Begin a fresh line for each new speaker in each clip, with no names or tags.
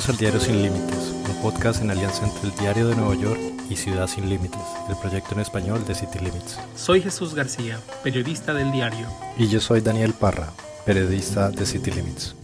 Bienvenidos al Diario Sin Límites, un podcast en alianza entre el Diario de Nueva York y Ciudad Sin Límites, el proyecto en español de City Limits.
Soy Jesús García, periodista del diario.
Y yo soy Daniel Parra, periodista de City Limits.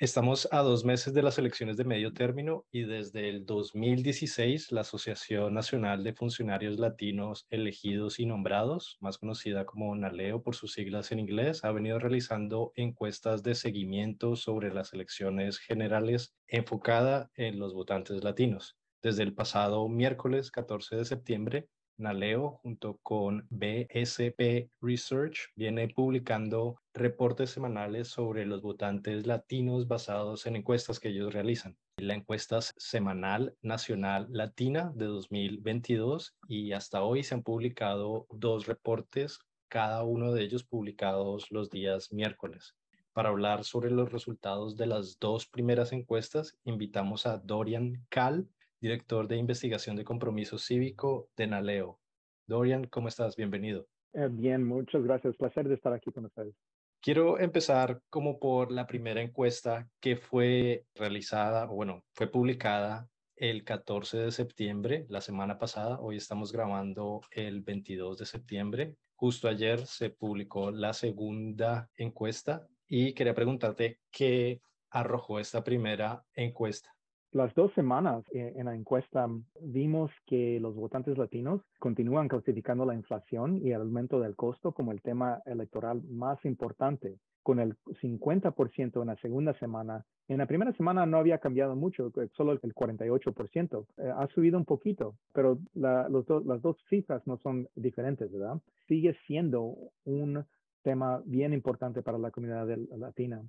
Estamos a dos meses de las elecciones de medio término y desde el 2016 la Asociación Nacional de Funcionarios Latinos Elegidos y Nombrados, más conocida como NALEO por sus siglas en inglés, ha venido realizando encuestas de seguimiento sobre las elecciones generales enfocada en los votantes latinos. Desde el pasado miércoles 14 de septiembre, Naleo junto con BSP Research viene publicando reportes semanales sobre los votantes latinos basados en encuestas que ellos realizan. La encuesta semanal nacional latina de 2022 y hasta hoy se han publicado dos reportes, cada uno de ellos publicados los días miércoles. Para hablar sobre los resultados de las dos primeras encuestas, invitamos a Dorian Cal, director de investigación de compromiso cívico de Naleo. Dorian, ¿cómo estás? Bienvenido.
Eh, bien, muchas gracias. Placer de estar aquí con ustedes.
Quiero empezar como por la primera encuesta que fue realizada, o bueno, fue publicada el 14 de septiembre, la semana pasada. Hoy estamos grabando el 22 de septiembre. Justo ayer se publicó la segunda encuesta y quería preguntarte qué arrojó esta primera encuesta
las dos semanas eh, en la encuesta vimos que los votantes latinos continúan clasificando la inflación y el aumento del costo como el tema electoral más importante, con el 50% en la segunda semana. En la primera semana no había cambiado mucho, eh, solo el 48%. Eh, ha subido un poquito, pero las dos cifras no son diferentes, ¿verdad? Sigue siendo un tema bien importante para la comunidad latina.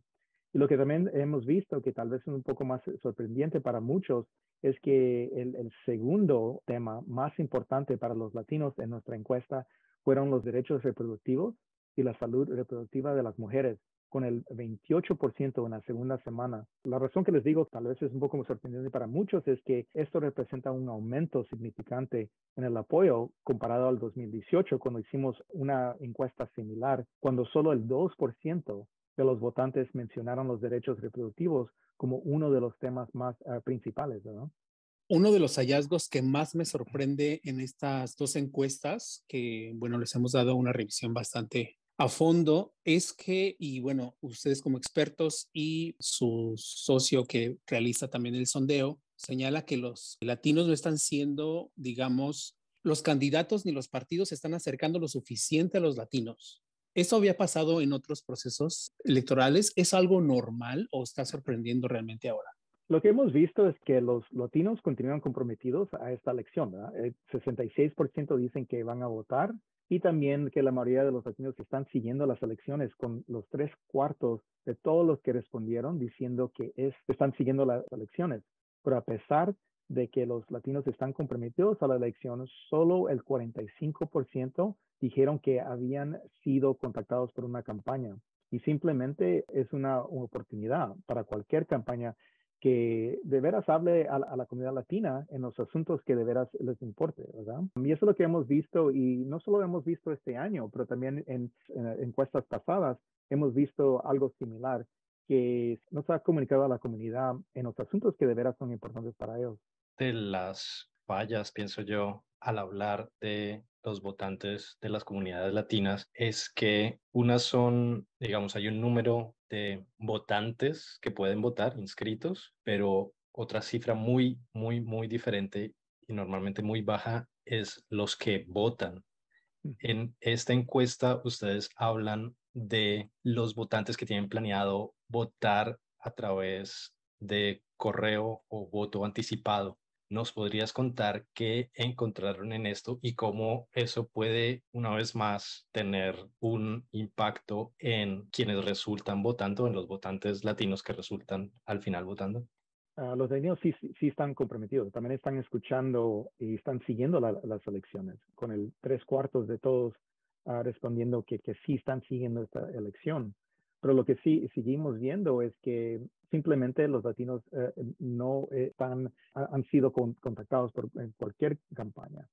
Y lo que también hemos visto, que tal vez es un poco más sorprendente para muchos, es que el, segundo tema más importante para los latinos en nuestra encuesta fueron los derechos reproductivos y la salud reproductiva de las mujeres, con el 28% en la segunda semana. La razón que les digo, tal vez es un poco sorprendente para muchos, es que esto representa un aumento significante en el apoyo comparado al 2018, cuando hicimos una encuesta similar, cuando solo el 2% de los votantes mencionaron los derechos reproductivos como uno de los temas más ah, principales, ¿no?
Uno de los hallazgos que más me sorprende en estas dos encuestas, que bueno, les hemos dado una revisión bastante a fondo, es que, y bueno, ustedes como expertos y su socio que realiza también el sondeo, señala que los latinos no están siendo, digamos, los candidatos ni los partidos están acercando lo suficiente a los latinos. ¿Eso había pasado en otros procesos electorales? ¿Es algo normal o está sorprendiendo realmente ahora?
Lo que hemos visto es que los latinos continúan comprometidos a esta elección. El 66% dicen que van a votar y también que la mayoría de los latinos están siguiendo las elecciones con los tres cuartos de todos los que respondieron diciendo que están siguiendo las elecciones. Pero a pesar de que los latinos están comprometidos a la elección, solo el 45% dijeron que habían sido contactados por una campaña. Y simplemente es una, oportunidad para cualquier campaña que de veras hable a, la comunidad latina en los asuntos que de veras les importe, ¿verdad? Y eso es lo que hemos visto, y no solo hemos visto este año, pero también en, en encuestas pasadas hemos visto algo similar, que nos ha comunicado a la comunidad en los asuntos que de veras son importantes para ellos.
De las fallas, pienso yo, al hablar de los votantes de las comunidades latinas es que unas son, digamos, hay un número de votantes que pueden votar, inscritos, pero otra cifra muy, muy, muy diferente y normalmente muy baja es los que votan. En esta encuesta ustedes hablan de los votantes que tienen planeado votar a través de correo o voto anticipado. ¿Nos podrías contar qué encontraron en esto y cómo eso puede, una vez más, tener un impacto en quienes resultan votando, en los votantes latinos que resultan al final votando?
Ah, los latinos sí, sí, están comprometidos, también están escuchando y están siguiendo las elecciones, con el tres cuartos de todos uh, respondiendo que, que sí están siguiendo esta elección. Pero lo que sí seguimos viendo es que simplemente los latinos eh, no están, han sido contactados por cualquier campaña.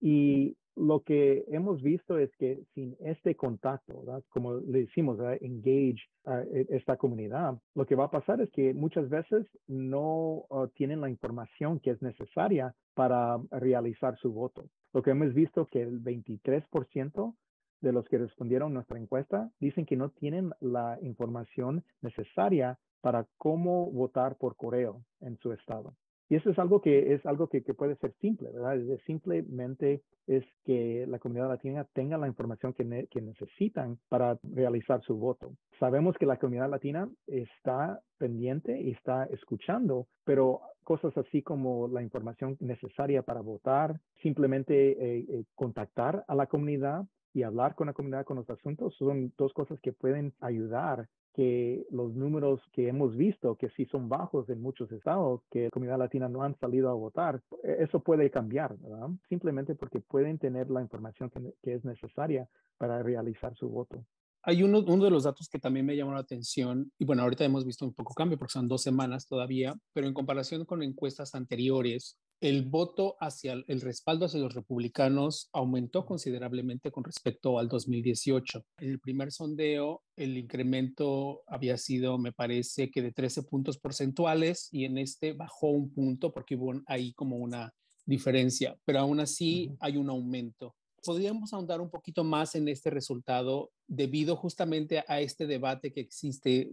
Y lo que hemos visto es que sin este contacto, como le decimos, engage a e, esta comunidad, lo que va a pasar es que muchas veces no uh, tienen la información que es necesaria para realizar su voto. Lo que hemos visto que el 23% de los que respondieron nuestra encuesta dicen que no tienen la información necesaria para cómo votar por correo en su estado. Y eso es algo que es algo que, puede ser simple, ¿verdad? Es simplemente es que la comunidad latina tenga la información que, que necesitan para realizar su voto. Sabemos que la comunidad latina está pendiente y está escuchando, pero cosas así como la información necesaria para votar, simplemente eh, eh, contactar a la comunidad y hablar con la comunidad con los asuntos son dos cosas que pueden ayudar que los números que hemos visto, que sí son bajos en muchos estados, que la comunidad latina no han salido a votar, e-, eso puede cambiar, ¿verdad? Simplemente porque pueden tener la información que, es necesaria para realizar su voto.
Hay uno, uno de los datos que también me llamó la atención, y bueno, ahorita hemos visto un poco cambio porque son dos semanas todavía, pero en comparación con encuestas anteriores, el voto hacia el respaldo hacia los republicanos aumentó considerablemente con respecto al 2018. En el primer sondeo, el incremento había sido, me parece, que de 13 puntos porcentuales y en este bajó un punto porque hubo ahí como una diferencia, pero aún así hay un aumento. ¿Podríamos ahondar un poquito más en este resultado debido justamente a este debate que existe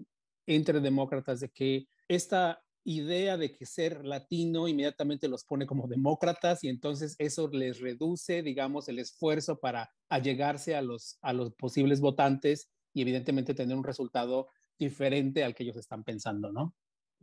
entre demócratas de que esta idea de que ser latino inmediatamente los pone como demócratas y entonces eso les reduce, digamos, el esfuerzo para allegarse a los, a los posibles votantes y evidentemente tener un resultado diferente al que ellos están pensando, ¿no?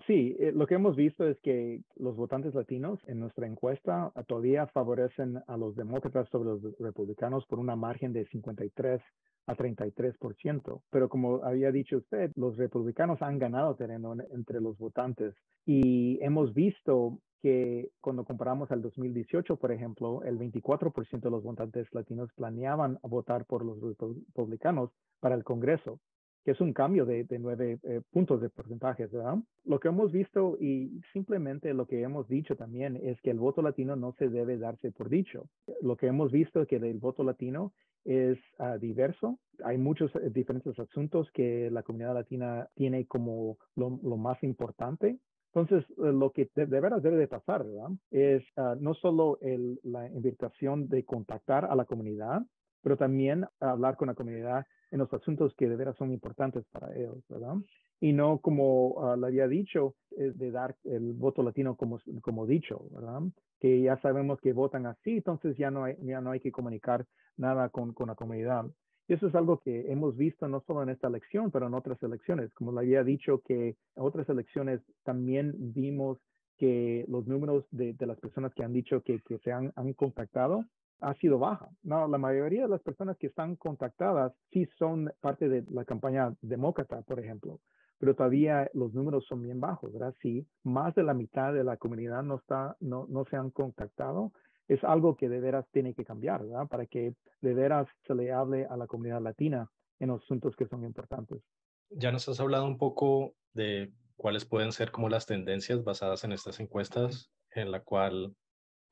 Sí, eh, lo que hemos visto es que los votantes latinos en nuestra encuesta todavía favorecen a los demócratas sobre los republicanos por una margen de 53 a 33%. Pero como había dicho usted, los republicanos han ganado terreno entre los votantes y hemos visto que cuando comparamos al 2018, por ejemplo, el 24% de los votantes latinos planeaban votar por los republicanos para el Congreso, que es un cambio de, nueve eh, puntos de porcentajes, ¿verdad? Lo que hemos visto y simplemente lo que hemos dicho también es que el voto latino no se debe darse por dicho. Lo que hemos visto es que el voto latino es ah, diverso. Hay muchos eh, diferentes asuntos que la comunidad latina tiene como lo, más importante. Entonces, eh, lo que de, veras debe de pasar, ¿verdad? Es ah, no solo la invitación de contactar a la comunidad, pero también hablar con la comunidad en los asuntos que de veras son importantes para ellos, ¿verdad? Y no como uh, le había dicho, de dar el voto latino como, como dicho, ¿verdad? Que ya sabemos que votan así, entonces ya no hay, ya no hay que comunicar nada con, con la comunidad. Y eso es algo que hemos visto no solo en esta elección, pero en otras elecciones. Como le había dicho que en otras elecciones también vimos que los números de, de las personas que han dicho que, que se han, han contactado ha sido baja. No, la mayoría de las personas que están contactadas sí son parte de la campaña demócrata, por ejemplo, pero todavía los números son bien bajos, ¿verdad? Sí, más de la mitad de la comunidad no, está, no, no se han contactado. Es algo que de veras tiene que cambiar, ¿verdad? Para que de veras se le hable a la comunidad latina en los asuntos que son importantes.
Ya nos has hablado un poco de cuáles pueden ser como las tendencias basadas en estas encuestas, en la cual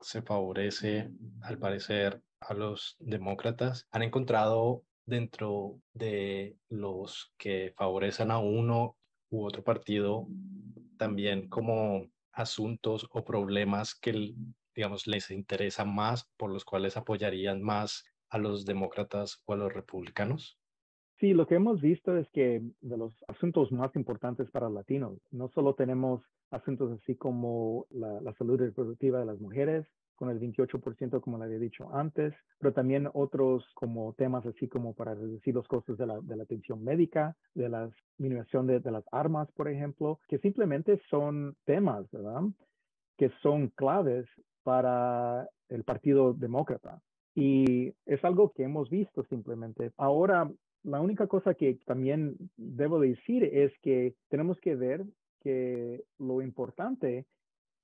se favorece, al parecer, a los demócratas. Han encontrado dentro de los que favorecen a uno u otro partido también como asuntos o problemas que, digamos, les interesan más, por los cuales apoyarían más a los demócratas o a los republicanos?
Sí, lo que hemos visto es que de los asuntos más importantes para latinos, no solo tenemos asuntos así como la, salud reproductiva de las mujeres, con el 28%, como le había dicho antes, pero también otros como temas así como para reducir los costos de la, atención médica, de la disminución de, de, las armas, por ejemplo, que simplemente son temas, ¿verdad? Que son claves para el Partido Demócrata. Y es algo que hemos visto simplemente. Ahora, la única cosa que también debo decir es que tenemos que ver que lo importante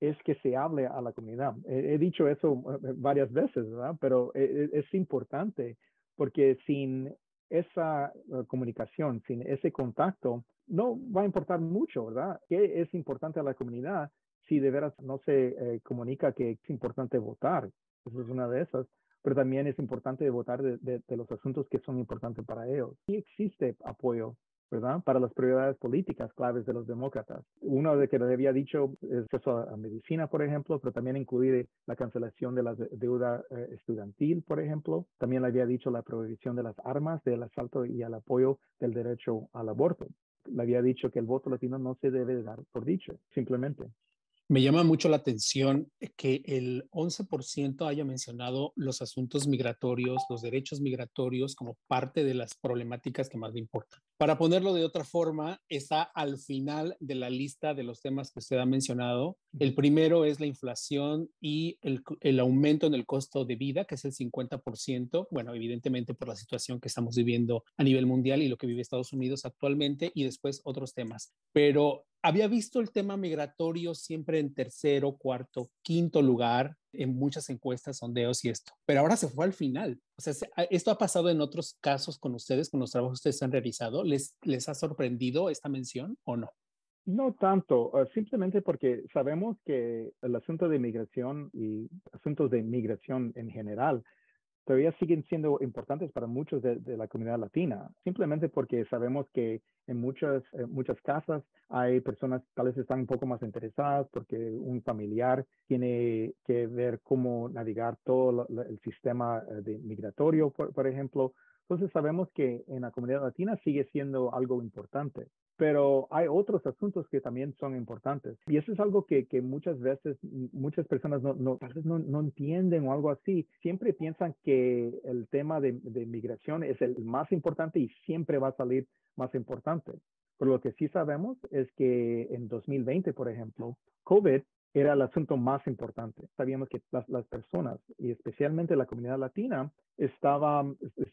es que se hable a la comunidad. He, dicho eso eh, varias veces, ¿verdad? Pero e, e, es, importante porque sin esa eh, comunicación, sin ese contacto, no va a importar mucho, ¿verdad? ¿Qué es importante a la comunidad si de veras no se eh, comunica que es importante votar? Esa es una de esas pero también es importante votar de, los asuntos que son importantes para ellos. Y existe apoyo ¿verdad? Para las prioridades políticas claves de los demócratas. Uno de que le había dicho es acceso a, medicina, por ejemplo, pero también incluir la cancelación de la deuda eh, estudiantil, por ejemplo. También le había dicho la prohibición de las armas, del asalto y el apoyo del derecho al aborto. Le había dicho que el voto latino no se debe dar por dicho, simplemente.
Me llama mucho la atención que el 11% haya mencionado los asuntos migratorios, los derechos migratorios como parte de las problemáticas que más le importan. Para ponerlo de otra forma, está al final de la lista de los temas que usted ha mencionado. El primero es la inflación y el, el aumento en el costo de vida, que es el 50%. Bueno, evidentemente por la situación que estamos viviendo a nivel mundial y lo que vive Estados Unidos actualmente, y después otros temas. Pero había visto el tema migratorio siempre en tercero, cuarto, quinto lugar en muchas encuestas, sondeos y esto, pero ahora se fue al final. O sea, esto ha pasado en otros casos con ustedes, con los trabajos que ustedes han realizado. ¿Les, les ha sorprendido esta mención o no?
No tanto, ah, simplemente porque sabemos que el asunto de migración y asuntos de migración en general todavía siguen siendo importantes para muchos de, la comunidad latina, simplemente porque sabemos que en muchas, eh, muchas casas hay personas que tal vez están un poco más interesadas porque un familiar tiene que ver cómo navegar todo el sistema eh, migratorio, por ejemplo. Entonces sabemos que en la comunidad latina sigue siendo algo importante pero hay otros asuntos que también son importantes. Y eso es algo que, que muchas veces, muchas personas no, no, tal vez no, no, entienden o algo así. Siempre piensan que el tema de, de, migración es el más importante y siempre va a salir más importante. Pero lo que sí sabemos es que en 2020, por ejemplo, COVID era el asunto más importante. Sabíamos que las, las personas, y especialmente la comunidad latina, estaba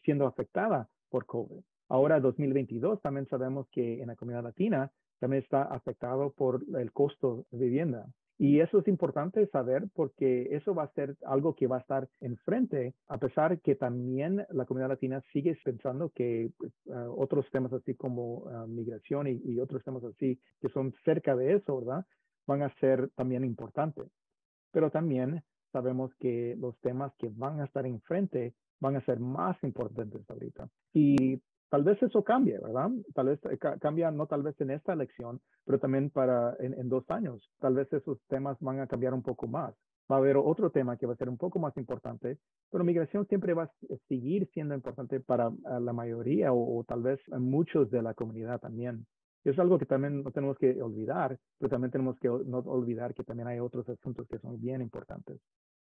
siendo afectada por COVID. Ahora, 2022, también sabemos que en la comunidad latina también está afectado por el costo de vivienda. Y eso es importante saber porque eso va a ser algo que va a estar enfrente, a pesar que también la comunidad latina sigue pensando que pues, ah, otros temas así como ah, migración y, y, otros temas así que son cerca de eso, ¿verdad? Van a ser también importantes. Pero también sabemos que los temas que van a estar enfrente van a ser más importantes ahorita. Y Tal vez eso cambie, ¿verdad? Tal vez eh, cambia, no tal vez en esta elección, pero también para en, dos años. Tal vez esos temas van a cambiar un poco más. Va a haber otro tema que va a ser un poco más importante, pero migración siempre va a seguir siendo importante para la mayoría o, tal vez muchos de la comunidad también. Es algo que también no tenemos que olvidar, pero también tenemos que no olvidar que también hay otros asuntos que son bien importantes.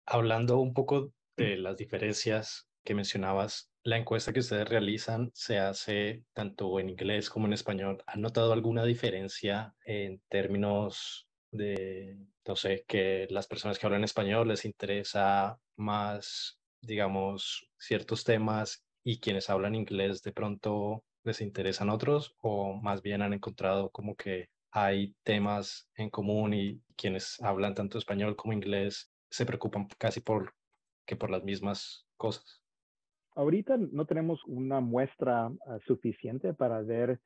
Hablando un poco de las diferencias que mencionabas, la encuesta que ustedes realizan se hace tanto en inglés como en español. ¿Han notado alguna diferencia en términos de, no sé, que las personas que hablan español les interesa más, digamos, ciertos temas y quienes hablan inglés de pronto les interesan otros o más bien han encontrado como que hay temas en común y quienes hablan tanto español como inglés se preocupan casi por que por las mismas cosas?
Ahorita no tenemos una muestra ah, suficiente para ver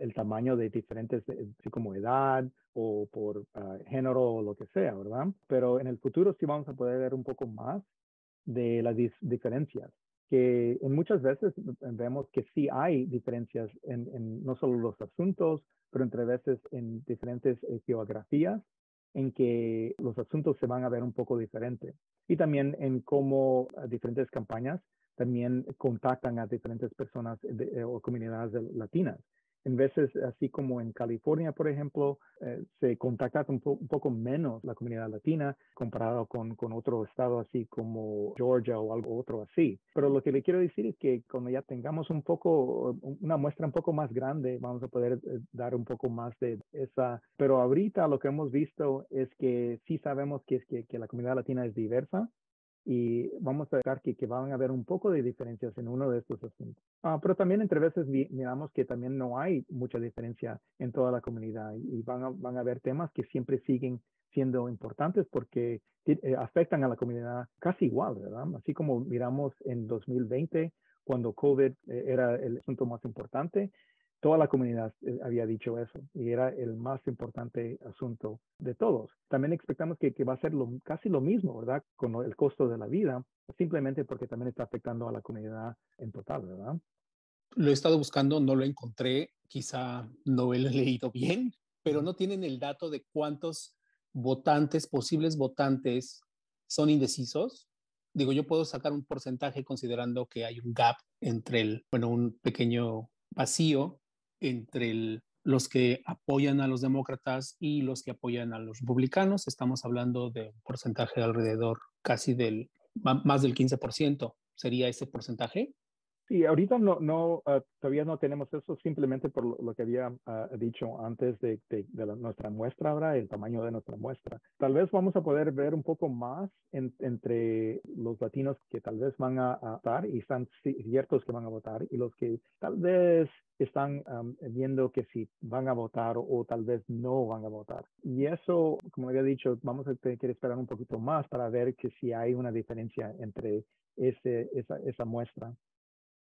el, tamaño de diferentes, eh, así como edad o por ah, género o lo que sea, ¿verdad? Pero en el futuro sí vamos a poder ver un poco más de las diferencias, que en muchas veces vemos que sí hay diferencias en, no solo los asuntos, pero entre veces en diferentes eh, geografías en que los asuntos se van a ver un poco diferente y también en cómo ah, diferentes campañas también contactan a diferentes personas eh, o comunidades latinas. En veces, así como en California, por ejemplo, eh, se contacta un, poco menos la comunidad latina comparado con, con, otro estado así como Georgia o algo otro así. Pero lo que le quiero decir es que cuando ya tengamos un poco, una muestra un poco más grande, vamos a poder eh, dar un poco más de esa. Pero ahorita lo que hemos visto es que sí sabemos que, es que, que la comunidad latina es diversa y vamos a ver que, que, van a haber un poco de diferencias en uno de estos asuntos. Ah, pero también entre veces miramos que también no hay mucha diferencia en toda la comunidad y van a, van a haber temas que siempre siguen siendo importantes porque eh, afectan a la comunidad casi igual, ¿verdad? Así como miramos en 2020 cuando COVID eh, era el asunto más importante, Toda la comunidad eh, había dicho eso y era el más importante asunto de todos. También expectamos que, que va a ser lo, casi lo mismo, ¿verdad? Con el costo de la vida, simplemente porque también está afectando a la comunidad en total, ¿verdad?
Lo he estado buscando, no lo encontré, quizá no lo he leído bien, pero no tienen el dato de cuántos votantes, posibles votantes, son indecisos. Digo, yo puedo sacar un porcentaje considerando que hay un gap entre el, bueno, un pequeño vacío entre los que apoyan a los demócratas y los que apoyan a los republicanos. Estamos hablando de un porcentaje de alrededor casi del, más del 15%. ¿Sería ese porcentaje?
Sí, ahorita no, no ah, todavía no tenemos eso simplemente por lo, que había ah, dicho antes de, de, nuestra muestra ahora, el tamaño de nuestra muestra. Tal vez vamos a poder ver un poco más entre los latinos que tal vez van a, votar y están ciertos que van a votar y los que tal vez están viendo que si van a votar o, tal vez no van a votar. Y eso, como había dicho, vamos a tener que esperar un poquito más para ver que si hay una diferencia entre esa muestra.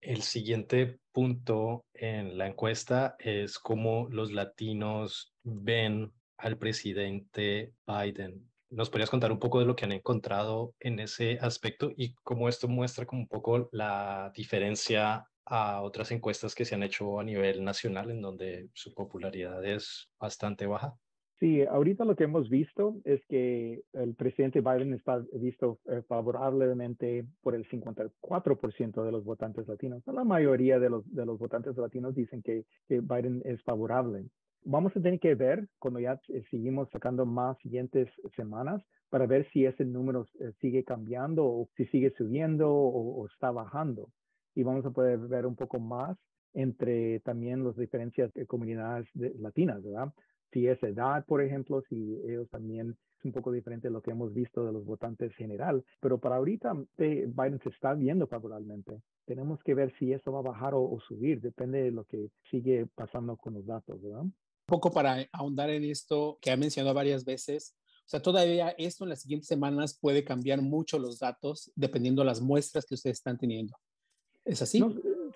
El siguiente punto en la encuesta es cómo los latinos ven al presidente Biden. ¿Nos podrías contar un poco de lo que han encontrado en ese aspecto y cómo esto muestra como un poco la diferencia a otras encuestas que se han hecho a nivel nacional en donde su popularidad es bastante baja?
Sí, ahorita lo que hemos visto es que el presidente Biden está visto eh, favorablemente por el 54% de los votantes latinos. La mayoría de los, de los votantes latinos dicen que, Biden es favorable. Vamos a tener que ver cuando ya eh, seguimos sacando más siguientes semanas para ver si ese número eh, sigue cambiando o si sigue subiendo o está bajando. Y vamos a poder ver un poco más entre también las diferencias de comunidades latinas, ¿verdad? Si es edad, por ejemplo, si ellos también es un poco diferente de lo que hemos visto de los votantes general, pero para ahorita Biden se está viendo favorablemente. Tenemos que ver si eso va a bajar o, subir, depende de lo que sigue pasando con los datos, ¿verdad? Un
poco para ahondar en esto que ha mencionado varias veces, o sea, todavía esto en las siguientes semanas puede cambiar mucho los datos dependiendo de las muestras que ustedes están teniendo. ¿Es así?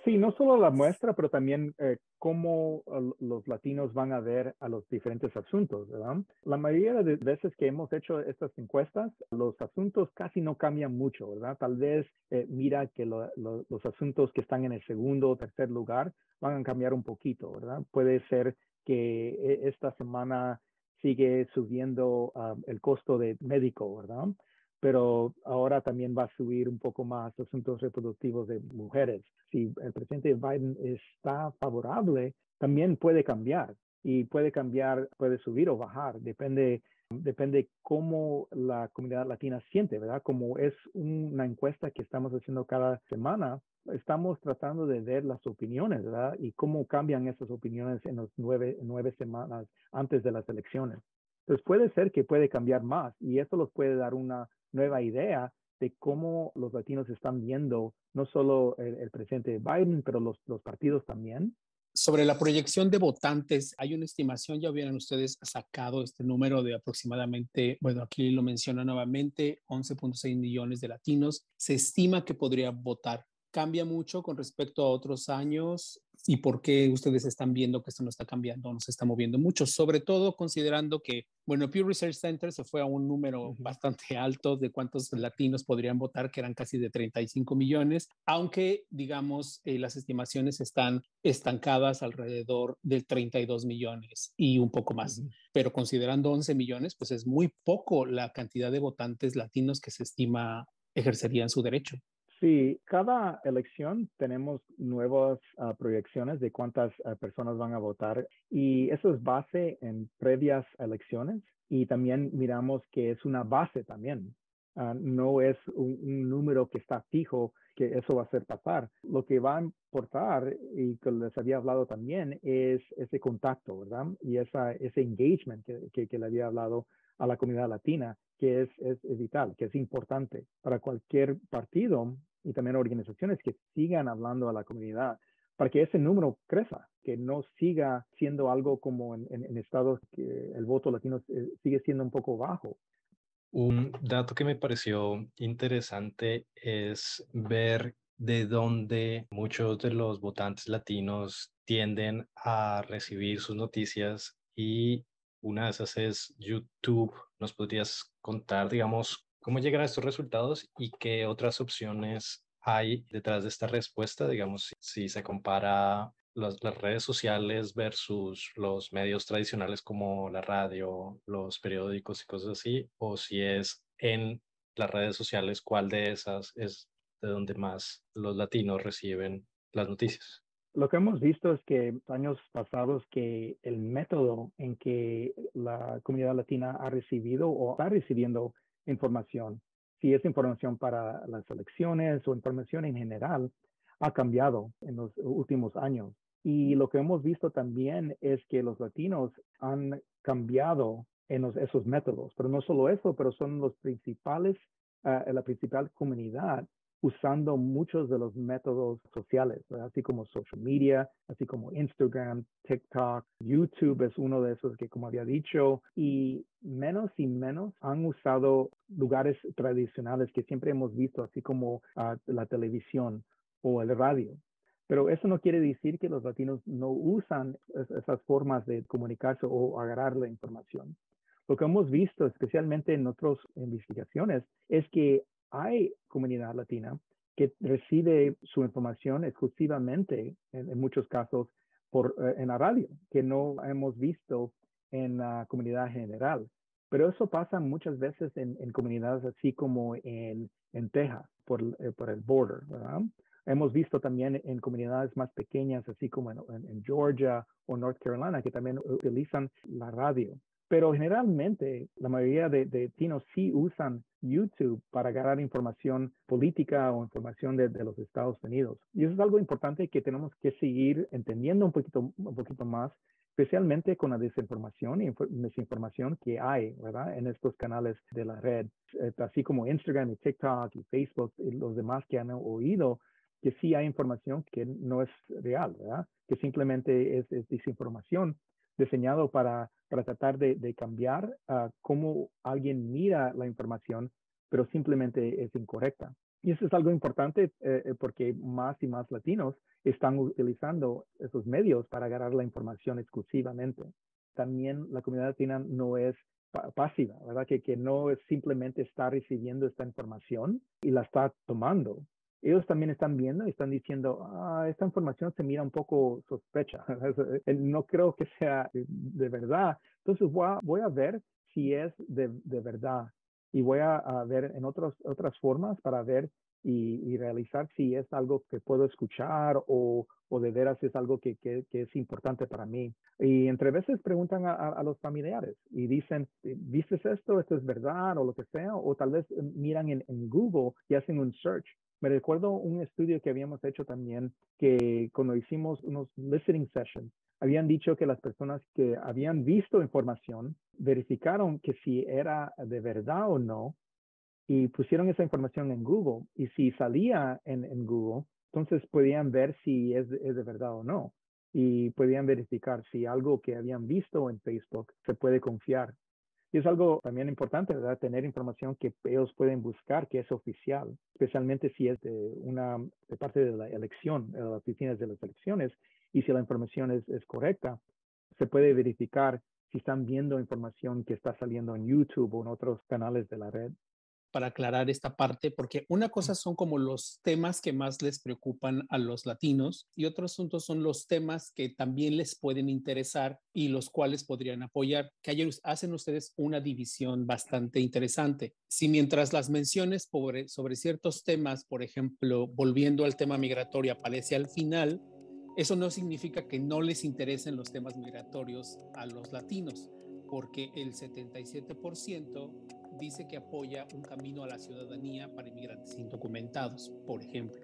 Sí, no solo la muestra, pero también eh, cómo uh, los latinos van a ver a los diferentes asuntos, ¿verdad? La mayoría de veces que hemos hecho estas encuestas, los asuntos casi no cambian mucho, ¿verdad? Tal vez eh, mira que los asuntos que están en el segundo o tercer lugar van a cambiar un poquito, ¿verdad? Puede ser que eh, esta semana sigue subiendo uh, el costo de médico, ¿verdad? Pero ahora también va a subir un poco más asuntos reproductivos de mujeres. Si el presidente Biden está favorable, también puede cambiar y puede cambiar, puede subir o bajar, depende depende cómo la comunidad latina siente, ¿verdad? Como es una encuesta que estamos haciendo cada semana, estamos tratando de ver las opiniones, ¿verdad? Y cómo cambian esas opiniones en las nueve, nueve semanas antes de las elecciones. Entonces puede ser que puede cambiar más y eso nos puede dar una nueva idea de cómo los latinos están viendo no solo el, presidente Biden, pero los, los partidos también.
Sobre la proyección de votantes, hay una estimación, ya hubieran ustedes sacado este número de aproximadamente, bueno, aquí lo menciona nuevamente, 11.6 millones de latinos. Se estima que podrían votar cambia mucho con respecto a otros años y por qué ustedes están viendo que esto no está cambiando, no se está moviendo mucho, sobre todo considerando que, bueno, Pew Research Center se fue a un número bastante alto de cuántos latinos podrían votar, que eran casi de 35 millones, aunque, digamos, eh, las estimaciones están estancadas alrededor del 32 millones y un poco más. Pero considerando 11 millones, pues es muy poco la cantidad de votantes latinos que se estima ejercerían su derecho.
Sí, cada elección tenemos nuevas ah, proyecciones de cuántas ah, personas van a votar y eso es base en previas elecciones y también miramos que es una base también. Ah, no es un, número que está fijo que eso va a hacer pasar. Lo que va a importar, y que les había hablado también, es ese contacto, ¿verdad? Y esa, ese engagement que, que, le había hablado a la comunidad latina, que es, es, vital, que es importante para cualquier partido y también organizaciones que sigan hablando a la comunidad para que ese número crezca, que no siga siendo algo como en, en, estados que el voto latino eh, sigue siendo un poco bajo.
Un dato que me pareció interesante es ver de dónde muchos de los votantes latinos tienden a recibir sus noticias y una de esas es YouTube. ¿Nos podrías contar, digamos, cómo llegan a estos resultados y qué otras opciones hay detrás de esta respuesta? Digamos, si, se compara las, las, redes sociales versus los medios tradicionales como la radio, los periódicos y cosas así, o si es en las redes sociales, cuál de esas es de donde más los latinos reciben las noticias.
Lo que hemos visto es que años pasados que el método en que la comunidad latina ha recibido o está recibiendo información, si es información para las elecciones o información en general, ha cambiado en los últimos años. Y lo que hemos visto también es que los latinos han cambiado en esos métodos, pero no solo eso, pero son los principales, uh, la principal comunidad usando muchos de los métodos sociales, así como social media, así como Instagram, TikTok, YouTube es uno de esos que, como había dicho, y menos y menos han usado lugares tradicionales que siempre hemos visto, así como ah, la televisión o el radio. Pero eso no quiere decir que los latinos no usan esas formas de comunicarse o agarrar la información. Lo que hemos visto, especialmente en otras investigaciones, es que hay comunidad latina que recibe su información exclusivamente, en, muchos casos, por, eh, en la radio, que no hemos visto en la comunidad general. Pero eso pasa muchas veces en, comunidades así como en, en Texas, por, eh, por el border. Hemos visto también en comunidades más pequeñas, así como en, en, Georgia o North Carolina, que también utilizan la radio. Pero generalmente la mayoría de, de sí usan YouTube para agarrar información política o información de, de, los Estados Unidos. Y eso es algo importante que tenemos que seguir entendiendo un poquito, un poquito más, especialmente con la desinformación y desinformación que hay, ¿verdad? En estos canales de la red, eh, así como Instagram y TikTok y Facebook y los demás que han oído, que sí hay información que no es real, ¿verdad? Que simplemente es, es desinformación diseñado para, tratar de, cambiar uh, cómo alguien mira la información, pero simplemente es incorrecta. Y eso es algo importante eh, eh, porque más y más latinos están utilizando esos medios para agarrar la información exclusivamente. También la comunidad latina no es pasiva, ¿verdad? Que, que no es simplemente está recibiendo esta información y la está tomando, ellos también están viendo y están diciendo, ah, esta información se mira un poco sospecha, eh, no creo que sea de verdad. Entonces voy a, voy a ver si es de, de verdad y voy a, ver en otros, otras formas para ver y, realizar si es algo que puedo escuchar o, o de veras es algo que, que, es importante para mí. Y entre veces preguntan a, a, los familiares y dicen, ¿viste esto? ¿Esto es verdad? O lo que sea. O tal vez eh, miran en, en Google y hacen un search me recuerdo un estudio que habíamos hecho también que cuando hicimos unos listening sessions, habían dicho que las personas que habían visto información verificaron que si era de verdad o no y pusieron esa información en Google y si salía en, Google, entonces podían ver si es de verdad o no y podían verificar si algo que habían visto en Facebook se puede confiar y es algo también importante. Tener información que ellos pueden buscar, que es oficial, especialmente si es de, una, de parte de la elección, de las oficinas de las elecciones, y si la información es correcta, se puede verificar si están viendo información que está saliendo en YouTube o en otros canales de la red
para aclarar esta parte, porque una cosa son como los temas que más les preocupan a los latinos y otro asunto son los temas que también les pueden interesar y los cuales podrían apoyar, que ayer hacen ustedes una división bastante interesante. Si mientras las menciones sobre, sobre ciertos temas, por ejemplo, volviendo al tema migratorio, aparece al final, eso no significa que no les interesen los temas migratorios a los latinos, porque el 77% dice que apoya un camino a la ciudadanía para inmigrantes indocumentados, por ejemplo.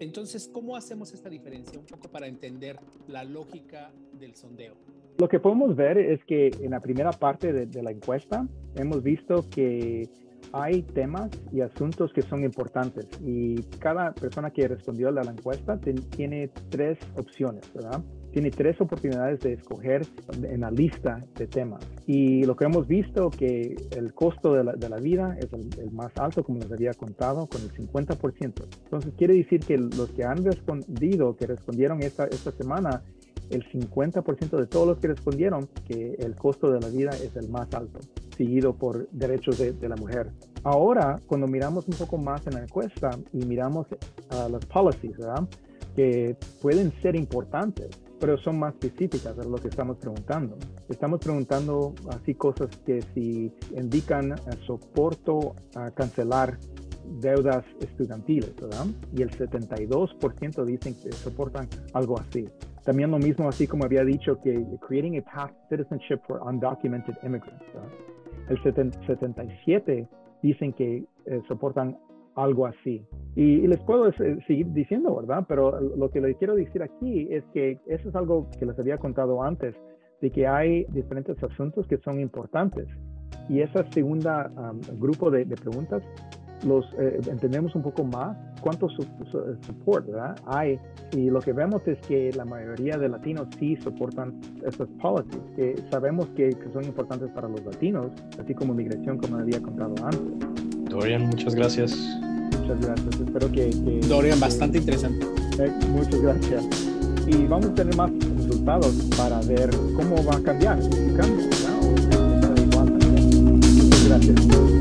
Entonces, ¿cómo hacemos esta diferencia? Un poco para entender la lógica del sondeo.
Lo que podemos ver es que en la primera parte de, la encuesta hemos visto que hay temas y asuntos que son importantes y cada persona que respondió a la encuesta tiene tres opciones, ¿verdad? Tiene tres oportunidades de escoger en la lista de temas. Y lo que hemos visto que el costo de la, de la vida es el, más alto, como les había contado, con el 50%. Entonces quiere decir que los que han respondido, que respondieron esta, esta semana, el 50% de todos los que respondieron que el costo de la vida es el más alto, seguido por derechos de, la mujer. Ahora, cuando miramos un poco más en la encuesta y miramos a las policies, ¿verdad? Que pueden ser importantes, pero son más específicas de lo que estamos preguntando. Estamos preguntando así cosas que si indican soporto a cancelar deudas estudiantiles, ¿verdad? Y el 72% dicen que soportan algo así. También lo mismo así como había dicho que creating a path citizenship for undocumented immigrants. ¿verdad? El 77 dicen que eh, soportan algo así. Y, les puedo seguir diciendo, ¿verdad? Pero lo que les quiero decir aquí es que eso es algo que les había contado antes, de que hay diferentes asuntos que son importantes. Y ese segunda grupo de, preguntas los eh, entendemos un poco más cuánto support ¿verdad? hay y lo que vemos es que la mayoría de latinos sí soportan estas policies que sabemos que, que son importantes para los latinos así como migración como había contado antes.
Dorian, muchas gracias.
Muchas gracias. Espero que.
Dorian, bastante interesante.
Eh, muchas gracias. Y vamos a tener más resultados para ver cómo va a cambiar. Si cambia, Muchas gracias.